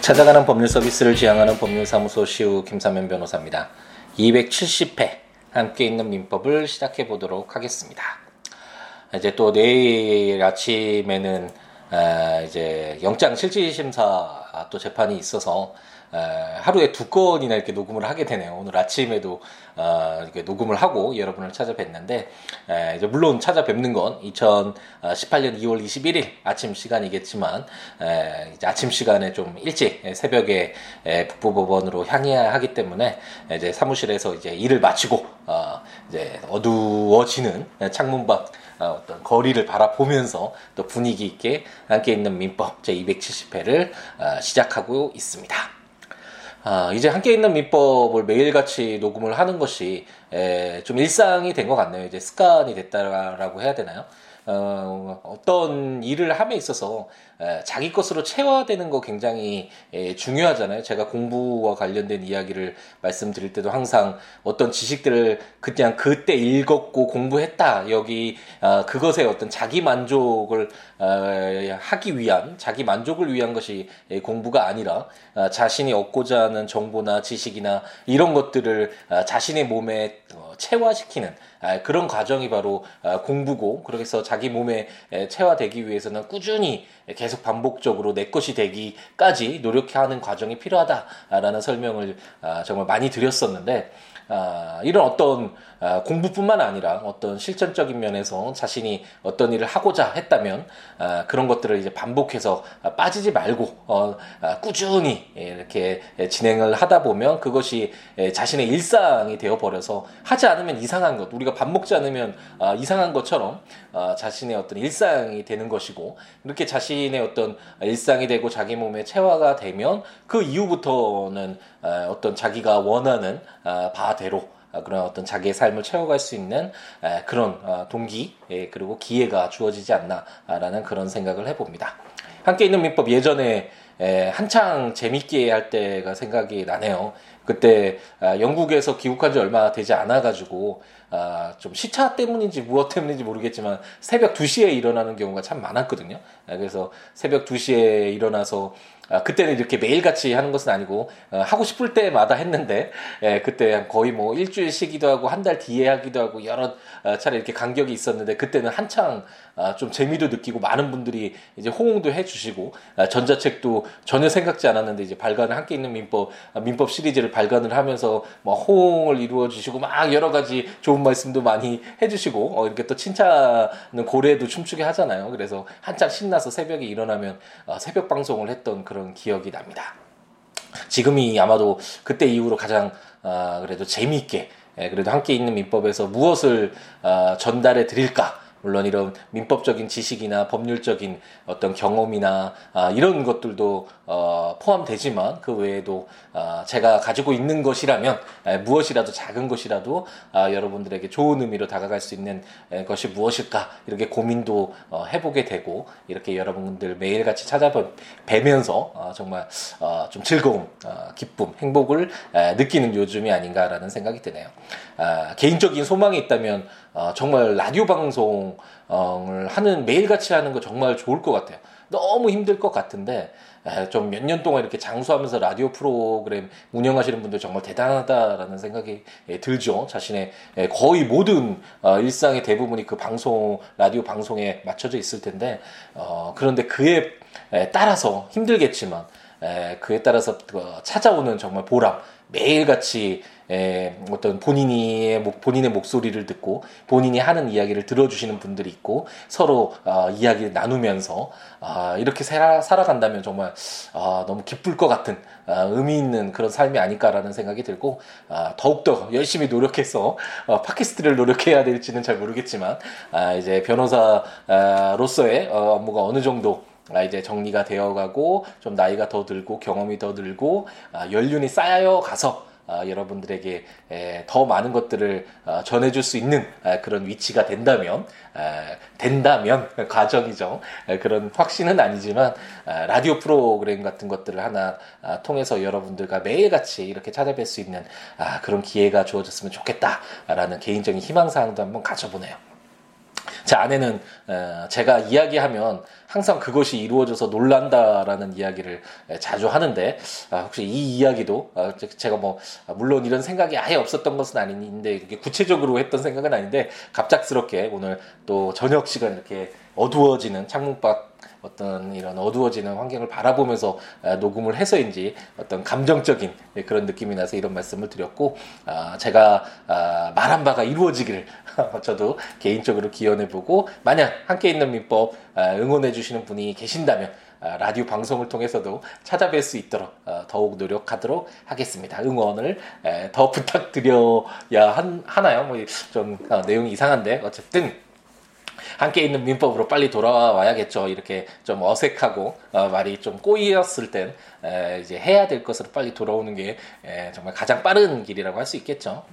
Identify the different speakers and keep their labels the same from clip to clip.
Speaker 1: 찾아가는 법률 서비스를 지향하는 법률사무소 시우 김사면 변호사입니다. 270회 함께 있는 민법을 시작해 보도록 하겠습니다. 이제 또 내일 아침에는 이제 영장 실질 심사 또 재판이 있어서 하루에 두 건이나 이렇게 녹음을 하게 되네요. 오늘 아침에도 어, 이렇게 녹음을 하고 여러분을 찾아뵀는데 이제 물론 찾아뵙는 건 2018년 2월 21일 아침 시간이겠지만 이제 아침 시간에 좀 일찍 새벽에 북부법원으로 향해야 하기 때문에 이제 사무실에서 이제 일을 마치고 어, 이제 어두워지는 창문 밖 어, 어떤 거리를 바라보면서 또 분위기 있게 함께 있는 민법 제 270회를 시작하고 있습니다. 아, 이제 함께 있는 민법을 매일같이 녹음을 하는 것이 에, 좀 일상이 된 것 같네요. 이제 습관이 됐다라고 해야 되나요? 어, 어떤 일을 함에 있어서 에, 자기 것으로 체화되는 거 굉장히 에, 중요하잖아요. 제가 공부와 관련된 이야기를 말씀드릴 때도 항상 어떤 지식들을 그냥 그때 읽었고 공부했다. 여기 어, 그것에 어떤 자기 만족을 어, 하기 위한 자기 만족을 위한 것이 공부가 아니라 어, 자신이 얻고자 하는 정보나 지식이나 이런 것들을 어, 자신의 몸에 어, 체화시키는 아, 그런 과정이 바로 아, 공부고 그래서 자기 몸에 체화되기 위해서는 꾸준히 계속 반복적으로 내 것이 되기까지 노력하는 과정이 필요하다라는 설명을 아, 정말 많이 드렸었는데 이런 어떤 아, 공부뿐만 아니라 어떤 실전적인 면에서 자신이 어떤 일을 하고자 했다면 아, 그런 것들을 이제 반복해서 빠지지 말고 어, 아, 꾸준히 이렇게 진행을 하다 보면 그것이 자신의 일상이 되어 버려서 하지 않으면 이상한 것 우리가 밥 먹지 않으면 이상한 것처럼 자신의 어떤 일상이 되는 것이고 이렇게 자신의 어떤 일상이 되고 자기 몸에 체화가 되면 그 이후부터는 어떤 자기가 원하는 바대로 아, 그런 어떤 자기의 삶을 채워갈 수 있는 그런 어, 동기 예, 그리고 기회가 주어지지 않나라는 그런 생각을 해봅니다. 함께 있는 민법 예전에 한창 재밌게 할 때가 생각이 나네요. 그때 아, 영국에서 귀국한 지 얼마 되지 않아 가지고 아, 좀 시차 때문인지 무엇 때문인지 모르겠지만 새벽 2시에 일어나는 경우가 참 많았거든요. 그래서 새벽 2시에 일어나서 아, 그때는 이렇게 매일같이 하는 것은 아니고 어, 하고 싶을 때마다 했는데 예, 그때 거의 뭐 일주일 쉬기도 하고 한 달 뒤에 하기도 하고 여러 어, 차례 이렇게 간격이 있었는데 그때는 한창 아, 좀 재미도 느끼고 많은 분들이 이제 호응도 해주시고 아, 전자책도 전혀 생각지 않았는데 이제 발간을 함께 있는 민법 아, 민법 시리즈를 발간을 하면서 뭐 호응을 이루어 주시고 막 여러 가지 좋은 말씀도 많이 해주시고 어, 이렇게 또 칭찬은 고래도 춤추게 하잖아요. 그래서 한창 신나서 새벽에 일어나면 어, 새벽 방송을 했던 그런 기억이 납니다. 지금이 아마도 그때 이후로 가장 어, 그래도 재미있게 예, 그래도 함께 있는 민법에서 무엇을 어, 전달해 드릴까 물론 이런 민법적인 지식이나 법률적인 어떤 경험이나 아, 이런 것들도 어, 포함되지만 그 외에도 아, 제가 가지고 있는 것이라면 에, 무엇이라도 작은 것이라도 아, 여러분들에게 좋은 의미로 다가갈 수 있는 에, 것이 무엇일까 이렇게 고민도 어, 해보게 되고 이렇게 여러분들 매일같이 찾아뵈면서 어, 정말 어, 좀 즐거움, 어, 기쁨, 행복을 에, 느끼는 요즘이 아닌가라는 생각이 드네요. 아, 개인적인 소망이 있다면 어, 정말 라디오 방송을 하는 매일같이 하는 거 정말 좋을 것 같아요. 너무 힘들 것 같은데 좀 몇 년 동안 이렇게 장수하면서 라디오 프로그램 운영하시는 분들 정말 대단하다라는 생각이 예, 들죠. 자신의 예, 거의 모든 어, 일상의 대부분이 그 방송 라디오 방송에 맞춰져 있을 텐데 어, 그런데 그에 따라서 힘들겠지만 그에 따라서 그 찾아오는 정말 보람 매일같이 에, 어떤 본인이 본인의 목소리를 듣고 본인이 하는 이야기를 들어주시는 분들이 있고 서로 어, 이야기를 나누면서 어, 이렇게 살아, 살아간다면 정말 어, 너무 기쁠 것 같은 어, 의미 있는 그런 삶이 아닐까라는 생각이 들고 어, 더욱더 열심히 노력해서 어, 팟캐스트를 노력해야 될지는 잘 모르겠지만 아, 이제 변호사로서의 어, 업무가 어느 정도 아, 이제 정리가 되어가고 좀 나이가 더 들고 경험이 더 들고 아, 연륜이 쌓여 가서 아, 여러분들에게 더 많은 것들을 어, 전해줄 수 있는 그런 위치가 된다면 된다면 과정이죠. 그런 확신은 아니지만 라디오 프로그램 같은 것들을 하나 아, 통해서 여러분들과 매일같이 이렇게 찾아뵐 수 있는 아, 그런 기회가 주어졌으면 좋겠다라는 개인적인 희망사항도 한번 가져보네요. 제 아내는 제가 이야기하면 항상 그것이 이루어져서 놀란다라는 이야기를 자주 하는데 아, 혹시 이 이야기도 아, 제가 뭐 아, 물론 이런 생각이 아예 없었던 것은 아닌데 구체적으로 했던 생각은 아닌데 갑작스럽게 오늘 또 저녁 시간 이렇게 어두워지는 창문밖 어떤 이런 어두워지는 환경을 바라보면서 녹음을 해서인지 어떤 감정적인 그런 느낌이 나서 이런 말씀을 드렸고 제가 말한 바가 이루어지기를 저도 개인적으로 기원해보고 만약 함께 있는 민법 응원해주시는 분이 계신다면 라디오 방송을 통해서도 찾아뵐 수 있도록 어, 더욱 노력하도록 하겠습니다. 응원을 더 부탁드려야 하나요? 뭐좀 어, 내용이 이상한데 어쨌든 함께 있는 민법으로 빨리 돌아와야겠죠. 이렇게 좀 어색하고 어, 말이 좀 꼬이었을 땐 에, 이제 해야 될 것으로 빨리 돌아오는 게 에, 정말 가장 빠른 길이라고 할 수 있겠죠.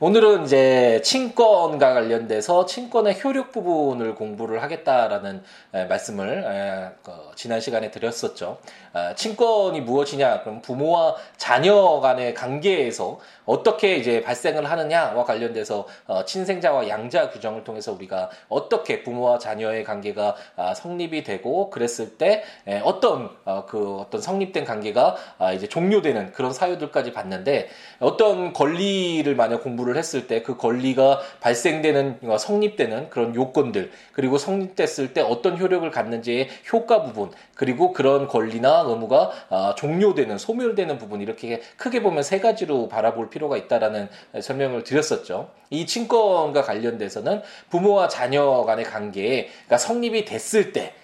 Speaker 1: 오늘은 이제 친권과 관련돼서 친권의 효력 부분을 공부를 하겠다라는 말씀을 그 지난 시간에 드렸었죠. 아, 친권이 무엇이냐? 그럼 부모와 자녀 간의 관계에서 어떻게 이제 발생을 하느냐와 관련돼서 어, 친생자와 양자 규정을 통해서 우리가 어떻게 부모와 자녀의 관계가 아, 성립이 되고 그랬을 때 어떤 어, 그 어떤 성립된 관계가 아, 이제 종료되는 그런 사유들까지 봤는데 어떤 권리를 만약 공부를 했을 때 그 권리가 발생되는 어, 성립되는 그런 요건들 그리고 성립됐을 때 어떤 효력을 갖는지의 효과 부분 그리고 그런 권리나 의무가 아, 종료되는 소멸되는 부분 이렇게 크게 보면 세 가지로 바라볼 필요 가 있다라는 설명을 드렸었죠. 이 친권과 관련돼서는 부모와 자녀 간의 관계가 성립이 됐을 때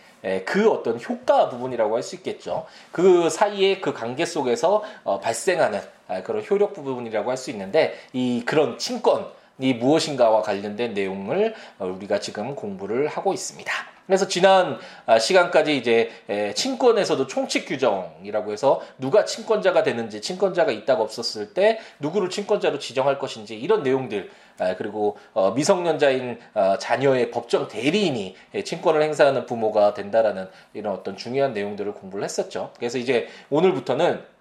Speaker 1: 그 어떤 효과 부분이라고 할 수 있겠죠. 그 사이에 그 관계 속에서 어, 발생하는 아, 그런 효력 부분이라고 할 수 있는데 이 그런 친권 이 무엇인가와 관련된 내용을 어, 우리가 지금 공부를 하고 있습니다. 그래서 지난 아, 시간까지 이제 친권에서도 총칙 규정이라고 해서 누가 친권자가 되는지 친권자가 있다가 없었을 때 누구를 친권자로 지정할 것인지 이런 내용들 아, 그리고 어, 미성년자인 아, 자녀의 법정 대리인이 친권을 행사하는 부모가 된다라는 이런 어떤 중요한 내용들을 공부를 했었죠. 그래서 이제 오늘부터는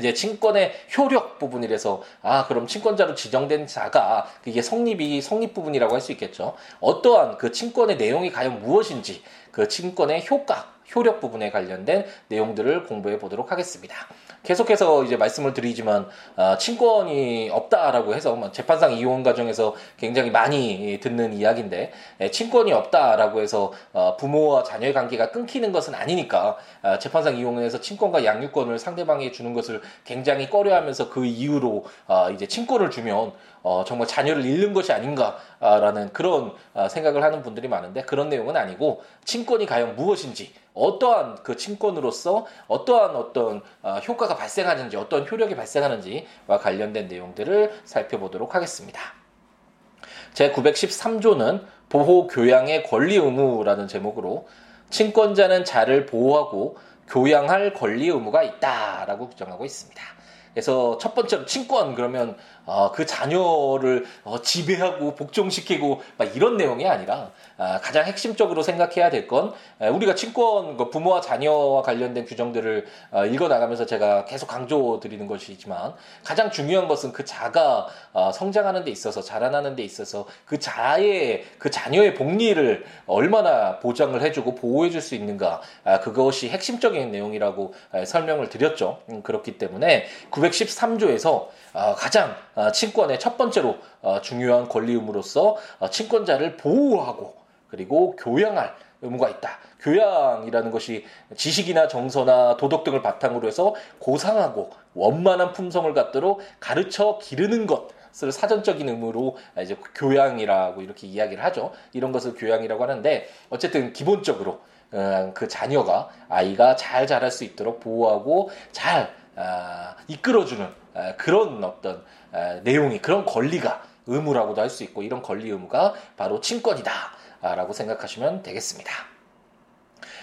Speaker 1: 이제 친권의 효력 부분이라서 아 그럼 친권자로 지정된 자가 이게 성립이 성립 부분이라고 할 수 있겠죠. 어떠한 그 친권의 내용이 과연 무엇인지 그 친권의 효과 효력 부분에 관련된 내용들을 공부해 보도록 하겠습니다. 계속해서 이제 말씀을 드리지만 어, 친권이 없다라고 해서 뭐 재판상 이혼 과정에서 굉장히 많이 듣는 이야기인데 에, 친권이 없다라고 해서 어, 부모와 자녀의 관계가 끊기는 것은 아니니까 어, 재판상 이혼에서 친권과 양육권을 상대방에 주는 것을 굉장히 꺼려하면서 그 이유로 어, 이제 친권을 주면 어, 정말 자녀를 잃는 것이 아닌가라는 그런 어, 생각을 하는 분들이 많은데 그런 내용은 아니고 친권이 과연 무엇인지 어떠한 그 친권으로서 어떠한 어떤 어, 효과가 발생하는지 어떤 효력이 발생하는지와 관련된 내용들을 살펴보도록 하겠습니다. 제 913조는 보호 교양의 권리 의무라는 제목으로 친권자는 자를 보호하고 교양할 권리 의무가 있다라고 규정하고 있습니다. 그래서 첫 번째로 친권 그러면 어, 그 자녀를 어, 지배하고 복종시키고 막 이런 내용이 아니라 아, 가장 핵심적으로 생각해야 될 건 우리가 친권 그 부모와 자녀와 관련된 규정들을 어, 읽어 나가면서 제가 계속 강조드리는 것이지만 가장 중요한 것은 그 자가 어, 성장하는 데 있어서 자라나는 데 있어서 그 자의 그 자녀의 복리를 얼마나 보장을 해주고 보호해줄 수 있는가 아, 그것이 핵심적인 내용이라고 설명을 드렸죠. 음, 그렇기 때문에 913조에서 어, 가장 친권의 첫 번째로 중요한 권리 의무로서 친권자를 보호하고 그리고 교양할 의무가 있다. 교양이라는 것이 지식이나 정서나 도덕 등을 바탕으로 해서 고상하고 원만한 품성을 갖도록 가르쳐 기르는 것. 을 사전적인 의무로 이제 교양이라고 이렇게 이야기를 하죠. 이런 것을 교양이라고 하는데 어쨌든 기본적으로 어, 그 자녀가 아이가 잘 자랄 수 있도록 보호하고 잘 아, 이끌어주는 아, 그런 어떤 아, 내용이 그런 권리가 의무라고도 할 수 있고 이런 권리 의무가 바로 친권이다. 라고 생각하시면 되겠습니다.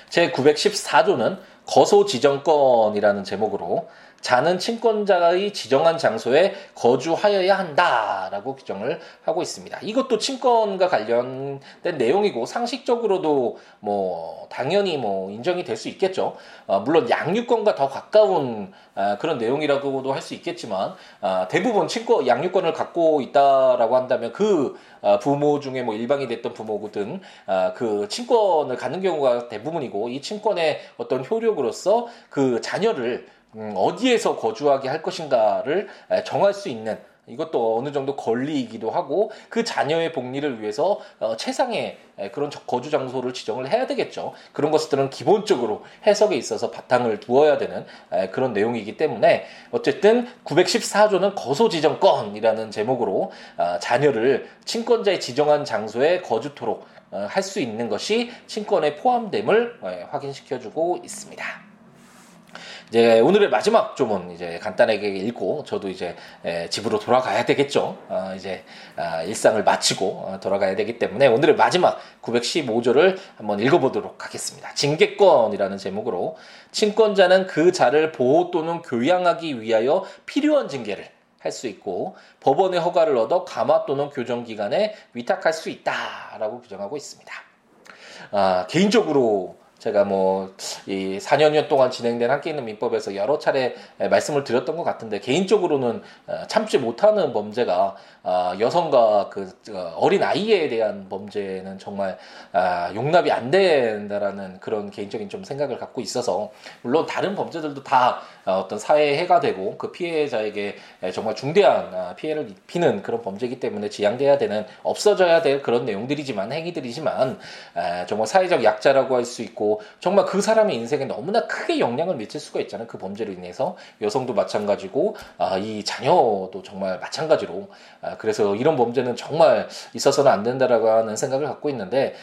Speaker 1: 제 914조는 거소지정권이라는 제목으로 자는 친권자의 지정한 장소에 거주하여야 한다라고 규정을 하고 있습니다. 이것도 친권과 관련된 내용이고 상식적으로도 뭐 당연히 뭐 인정이 될 수 있겠죠. 어, 물론 양육권과 더 가까운 아, 그런 내용이라고도 할 수 있겠지만 아, 대부분 친권 양육권을 갖고 있다라고 한다면 그 아, 부모 중에 뭐 일방이 됐던 부모든 아, 그 친권을 갖는 경우가 대부분이고 이 친권의 어떤 효력으로서 그 자녀를 음, 어디에서 거주하게 할 것인가를 정할 수 있는 이것도 어느 정도 권리이기도 하고 그 자녀의 복리를 위해서 어, 최상의 그런 거주 장소를 지정을 해야 되겠죠. 그런 것들은 기본적으로 해석에 있어서 바탕을 두어야 되는 그런 내용이기 때문에 어쨌든 914조는 거소 지정권이라는 제목으로 아, 자녀를 친권자의 지정한 장소에 거주토록 어, 할수 있는 것이 친권에 포함됨을 확인시켜주고 있습니다. 이제 오늘의 마지막 조문 이제 간단하게 읽고 저도 이제 에, 집으로 돌아가야 되겠죠. 어, 이제 아, 일상을 마치고 어, 돌아가야 되기 때문에 오늘의 마지막 915조를 한번 읽어보도록 하겠습니다. 징계권이라는 제목으로 친권자는 그 자를 보호 또는 교양하기 위하여 필요한 징계를 할 수 있고 법원의 허가를 얻어 감화 또는 교정 기관에 위탁할 수 있다라고 규정하고 있습니다. 아, 개인적으로 제가 뭐 이 4년여 동안 진행된 함께 있는 민법에서 여러 차례 말씀을 드렸던 것 같은데 개인적으로는 어, 참지 못하는 범죄가 아, 여성과 그 어, 어린 아이에 대한 범죄는 정말 아, 용납이 안 된다라는 그런 개인적인 좀 생각을 갖고 있어서 물론 다른 범죄들도 다 어, 어떤 사회에 해가 되고 그 피해자에게 정말 중대한 아, 피해를 입히는 그런 범죄이기 때문에 지양돼야 되는 없어져야 될 그런 내용들이지만 행위들이지만 정말 사회적 약자라고 할 수 있고 정말 그 사람의 인생에 너무나 크게 영향을 미칠 수가 있잖아요. 그 범죄로 인해서. 여성도 마찬가지고 이 자녀도 정말 마찬가지로 그래서 이런 범죄는 정말 있어서는 안 된다라고 하는 생각을 갖고 있는데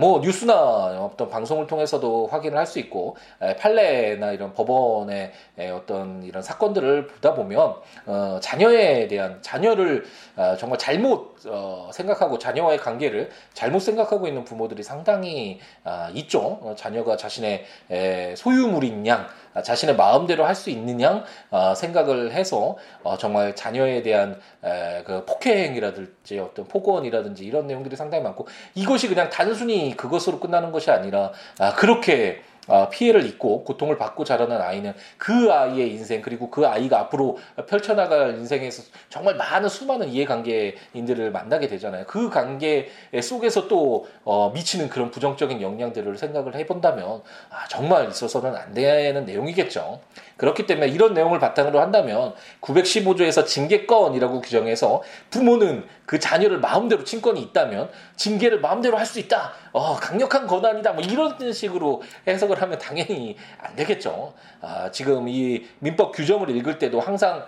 Speaker 1: 뭐 뉴스나 어떤 방송을 통해서도 확인을 할 수 있고 판례나 이런 법원의 어떤 이런 사건들을 보다 보면 어, 자녀에 대한 자녀를 어, 정말 잘못 어, 생각하고 자녀와의 관계를 잘못 생각하고 있는 부모들이 상당히 아, 있죠. 어, 자녀가 자신의 에, 소유물인 양 아, 자신의 마음대로 할수양 어, 생각을 해서 어, 정말 자녀에 대한 에, 그 폭행이라든지 어떤 폭언이라든지 이런 내용들이 상당히 많고 이것이 그냥 단순히 그것으로 끝나는 것이 아니라 아, 그렇게 어, 피해를 입고 고통을 받고 자라는 아이는 그 아이의 인생 그리고 그 아이가 앞으로 펼쳐나갈 인생에서 정말 많은 수많은 이해관계인들을 만나게 되잖아요. 그 관계 속에서 또 어, 미치는 그런 부정적인 영향들을 생각을 해본다면 아, 정말 있어서는 안 되는 내용이겠죠. 그렇기 때문에 이런 내용을 바탕으로 한다면 915조에서 징계권이라고 규정해서 부모는 그 자녀를 마음대로 친권이 있다면 징계를 마음대로 할 수 있다. 어, 강력한 권한이다. 뭐 이런 식으로 해석을 하면 당연히 안 되겠죠. 아, 지금 이 민법 규정을 읽을 때도 항상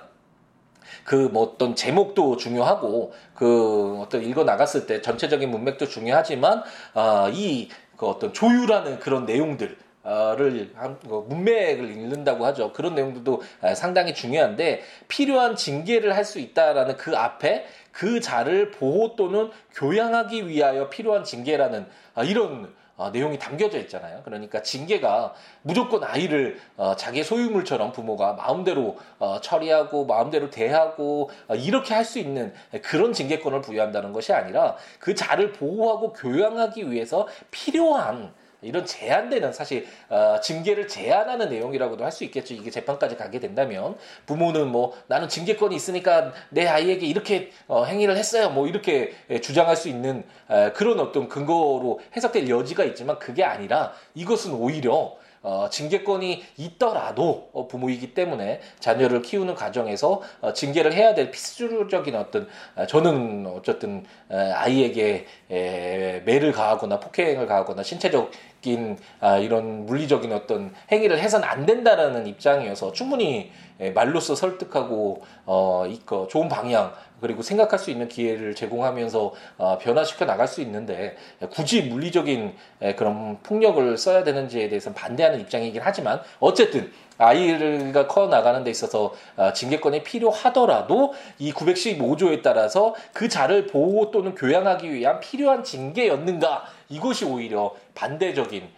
Speaker 1: 그뭐 어떤 제목도 중요하고 그 어떤 읽어 나갔을 때 전체적인 문맥도 중요하지만 아, 이그 어떤 조율하는 그런 내용들 를 한, 그 문맥을 읽는다고 하죠. 그런 내용들도 아, 상당히 중요한데 필요한 징계를 할 수 있다라는 그 앞에 그 자를 보호 또는 교양하기 위하여 필요한 징계라는 아, 이런 어, 내용이 담겨져 있잖아요. 그러니까 징계가 무조건 아이를 어, 자기 소유물처럼 부모가 마음대로 어, 처리하고 마음대로 대하고 어, 이렇게 할 수 있는 그런 징계권을 부여한다는 것이 아니라 그 자를 보호하고 교양하기 위해서 필요한 이런 제한되는 사실 어, 징계를 제한하는 내용이라고도 할 수 있겠죠. 이게 재판까지 가게 된다면 부모는 뭐 나는 징계권이 있으니까 내 아이에게 이렇게 어, 행위를 했어요. 뭐 이렇게 주장할 수 있는 에, 그런 어떤 근거로 해석될 여지가 있지만 그게 아니라 이것은 오히려 어, 징계권이 있더라도 어, 부모이기 때문에 자녀를 키우는 과정에서 어, 징계를 해야 될 필수적인 어떤 어, 저는 어쨌든 에, 아이에게 에, 매를 가하거나 폭행을 가하거나 신체적인 아, 이런 물리적인 어떤 행위를 해서는 안 된다라는 입장이어서 충분히 에, 말로써 설득하고 어, 이거 좋은 방향 그리고 생각할 수 있는 기회를 제공하면서 어, 변화시켜 나갈 수 있는데 굳이 물리적인 그런 폭력을 써야 되는지에 대해서는 반대하는 입장이긴 하지만 어쨌든 아이가 커 나가는 데 있어서 어, 징계권이 필요하더라도 이 915조에 따라서 그 자를 보호 또는 교양하기 위한 필요한 징계였는가? 이것이 오히려 반대적인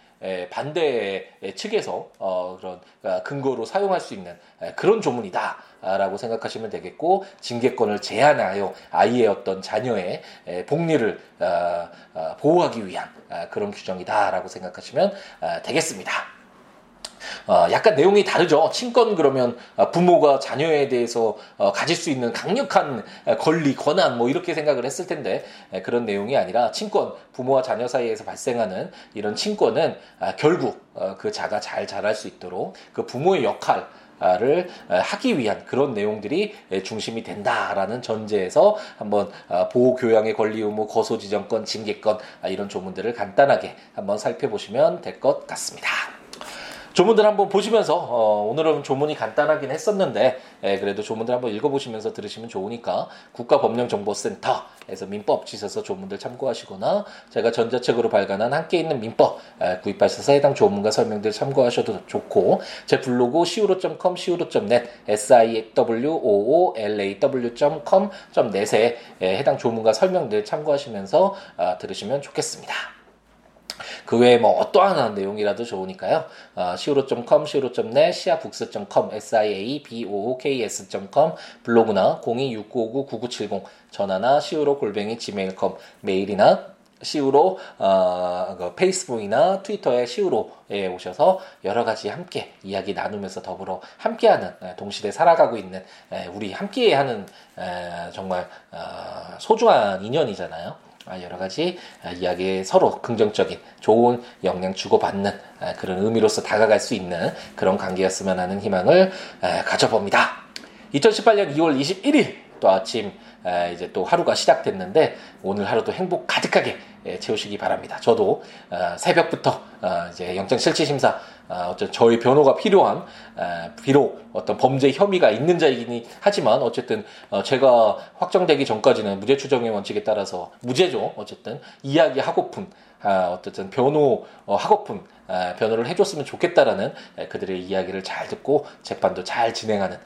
Speaker 1: 반대 측에서 어, 그런 근거로 사용할 수 있는 그런 조문이다 라고 생각하시면 되겠고 징계권을 제한하여 아이의 어떤 자녀의 복리를 어, 어, 보호하기 위한 그런 규정이다라고 생각하시면 되겠습니다. 어, 약간 내용이 다르죠. 친권 그러면 어, 부모가 자녀에 대해서 어, 가질 수 있는 강력한 권리, 권한 뭐 이렇게 생각을 했을 텐데 그런 내용이 아니라 친권, 부모와 자녀 사이에서 발생하는 이런 친권은 아, 결국 그 자가 잘 자랄 수 있도록 그 부모의 역할 를 하기 위한 그런 내용들이 중심이 된다라는 전제에서 한번 보호 교양의 권리 의무 거소 지정권 징계권 아, 이런 조문들을 간단하게 한번 살펴보시면 될 것 같습니다. 조문들 한번 보시면서 어, 오늘은 조문이 간단하긴 했었는데 예, 그래도 조문들 한번 읽어보시면서 들으시면 좋으니까 국가법령정보센터에서 민법 지셔서 조문들 참고하시거나 제가 전자책으로 발간한 함께 있는 민법 예, 구입하셔서 해당 조문과 설명들 참고하셔도 좋고 제 블로그 siwo.com, siwo.net, siwoolaw.com.net에 예, 해당 조문과 설명들 참고하시면서 아, 들으시면 좋겠습니다. 그 외에 뭐 어떠한 내용이라도 좋으니까요. 어, siwo.com, siwo.net, siabooks.com, 블로그나 026959-9970 전화나 siwo 골뱅이 gmail.com 메일이나 시우로 어, 그 페이스북이나 트위터에 시우로에 오셔서 여러 가지 함께 이야기 나누면서 더불어 함께하는 동시대 살아가고 있는 우리 함께하는 정말 어, 소중한 인연이잖아요. 아, 여러 가지 아, 이야기에 서로 긍정적인 좋은 영향 주고받는 아, 그런 의미로서 다가갈 수 있는 그런 관계였으면 하는 희망을 가져봅니다. 2018년 2월 21일 또 아침 이제 또 하루가 시작됐는데 오늘 하루도 행복 가득하게 채우시기 바랍니다. 저도 새벽부터 이제 영장 실질 심사 어쨌든 저희 변호가 필요한 비록 어떤 범죄 혐의가 있는 자이긴 하지만 어쨌든 어, 제가 확정되기 전까지는 무죄 추정의 원칙에 따라서 무죄죠. 어쨌든 이야기하고픈 어쨌든 변호 어, 하고픈 변호를 해줬으면 좋겠다라는 그들의 이야기를 잘 듣고 재판도 잘 진행하는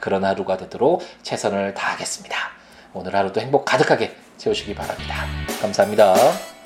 Speaker 1: 그런 하루가 되도록 최선을 다하겠습니다. 오늘 하루도 행복 가득하게 채우시기 바랍니다. 감사합니다.